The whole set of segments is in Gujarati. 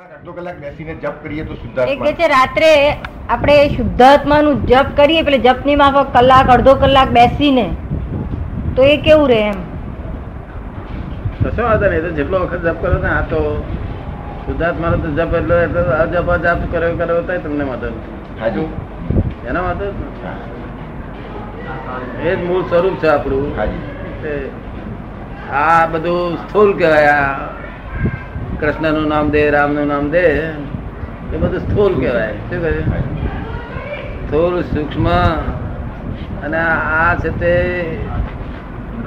અડધો કલાક બેસીને જપ કરીએ તો એ શુદ્ધાત્મા છે રાત્રે આપણે શુદ્ધાત્માનું જપ કરીએ જપની માફક કલાક અડધો કલાક બેસીને. તો એ કેવું રહે એમ? કશો વાંધો નહીં તો જેટલો વખત જપ કરો ને આ તો શુદ્ધાત્માનો તો જપ એટલો એટલો અજપ જપ કર્યો કર્યો તો તમને વાંધો હાજુ. એના જ એ જ મૂળ સ્વરૂપ છે આપણું. આ બધું સ્થૂલ કહેવાય આ કૃષ્ણનું નામ દે રામનું નામ દે એ બધું સ્થૂલ કહેવાય શું કહે? સ્થૂલ સૂક્ષ્મ અને આ છે તે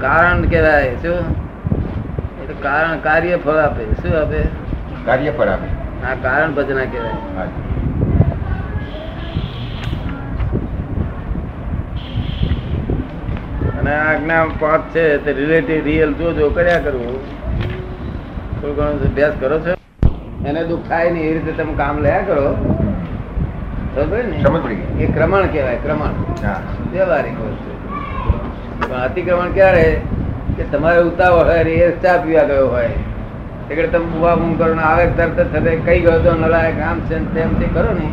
કારણ કહેવાય શું? એટલે કારણ કાર્ય ફળ આપે શું આપે? કાર્ય ફળ આપે. આ કારણ ભજના કહેવાય. અને આજ્ઞા પાંચ છે તે રિલેટિવ રિયલ જો જો કર્યા કરવું થોડું ઘણો અભ્યાસ કરો છો? એને દુઃખ થાય નહીં એ રીતે તમે કામ લયા કરો. એ ક્રમણ કહેવાય ક્રમણ. વ્યવહારિક વસ્તુ. પણ અતિક્રમણ ક્યારે? કે તમારે ઉતાવળ હોય એ ચા પીવા ગયો હોય. એટલે તમે બુવા બૂમ કરો ને આવે તરત થતે કઈ ગયો તો નલાયક આમ છે તેમ તે કરો ને.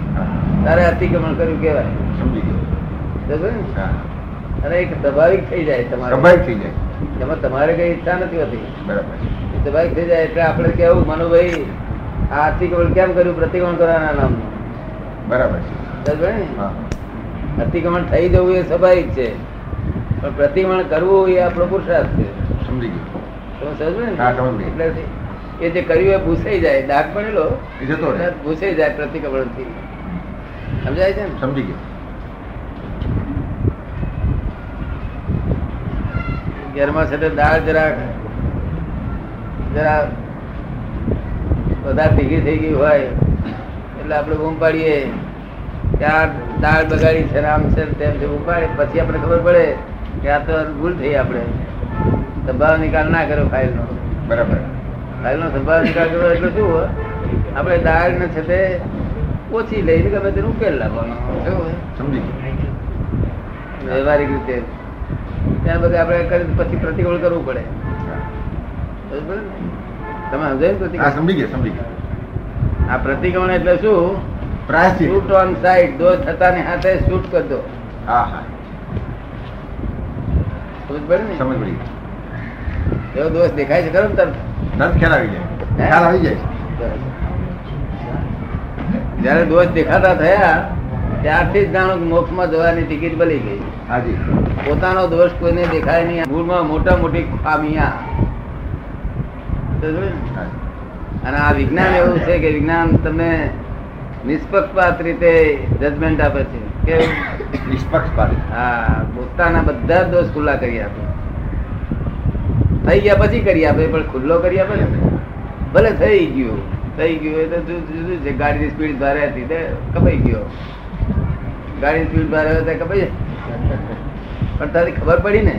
તારે અતિક્રમણ કર્યું કહેવાય. સમજી ગયો. ને? એક સ્વાભાવિક થઈ જાય તમારે. સ્વાભાવિક થઈ જાય. એમાં તમારે કઈ ઈચ્છા નથી હોતી. બરાબર. સ્વાભાવિક થઈ જાય એટલે આપણે કેવું? મનુભાઈ આ અતિક્રમણ કેમ કર્યું? પ્રતિક્રમણ કરવાના નામનું. બરાબર છે. બરોબર હા. અતિક્રમણ થઈ જવું એ સ્વાભાવિક છે. પણ પ્રતિક્રમણ કરવું એ આપણો પુરુષાર્થ છે. સમજી ગયો. એટલે એ જે કર્યું એ ભૂસાઈ જાય. દાગ પડેલો ભૂસાઈ જાય પ્રતિક્રમણથી સમજાય છે ને? સમજી ગયો. ઘરમાં તે દાળ જરા જરા વધારે ભેગી થઈ ગઈ હોય એટલે આપણે બૂમ પાડીએ ત્યાં દાળ બગાડી છે આમ છે તેમ છે બૂમ પછી આપણે ખબર પડે કે આ તો ભૂલ થઈ આપણે. સંભાવ નિકાલ ના કર્યો ફાઇલનો. બરાબર. ફાઇલનો સંભાવ નિકાલ કર્યો એટલે શું હોય? આપણે દાળ ને છે તે ઓછી લઈને ગમે તેનો ઉકેલ લાવવાનો? સમજી વ્યવહારિક રીતે. ત્યાં બધે આપણે કરી પછી પ્રતિકૂળ કરવું પડે? તમે સમજાય ને હા પ્રતિક્રમણ? સમજી ગયા સમજી ગયા. આ પ્રતિક્રમણ એટલે શું? શૂટ ઓન સાઈડ દોષ થતા ને હાથે શૂટ કરી દો. હા હા. સમજ પડે ને? સમજ પડી. એવો દોષ દેખાય છે ખરો ને તરત ખ્યાલ આવી જાય. ખ્યાલ આવી જાય. જયારે દોષ દેખાતા થયા ત્યારથી જ જાણો મોક્ષમાં જવાની ટિકિટ બની ગઈ. હાજી. પોતાનો દોષ કોઈને દેખાય નહીં. મૂળમાં મોટા મોટી ખામિયા. અને આ વિજ્ઞાન એવું છે કે વિજ્ઞાન તમને નિષ્પક્ષપાત રીતે જજમેન્ટ આપે છે. કે નિષ્પક્ષપાત. હા પોતાના બધા દોષ ખુલ્લા કરી આપે. થઈ ગયા પછી કરી આપે પણ ખુલ્લો કરી આપે ને? ભલે થઈ ગયું. થઈ ગયું એટલે જુદું જુદું છે. ગાડીની સ્પીડ ભારે હતી તે કપાઈ ગયો. ગાડીની સ્પીડ ભારે હતી કપાઈ પણ તારી ખબર પડી ને?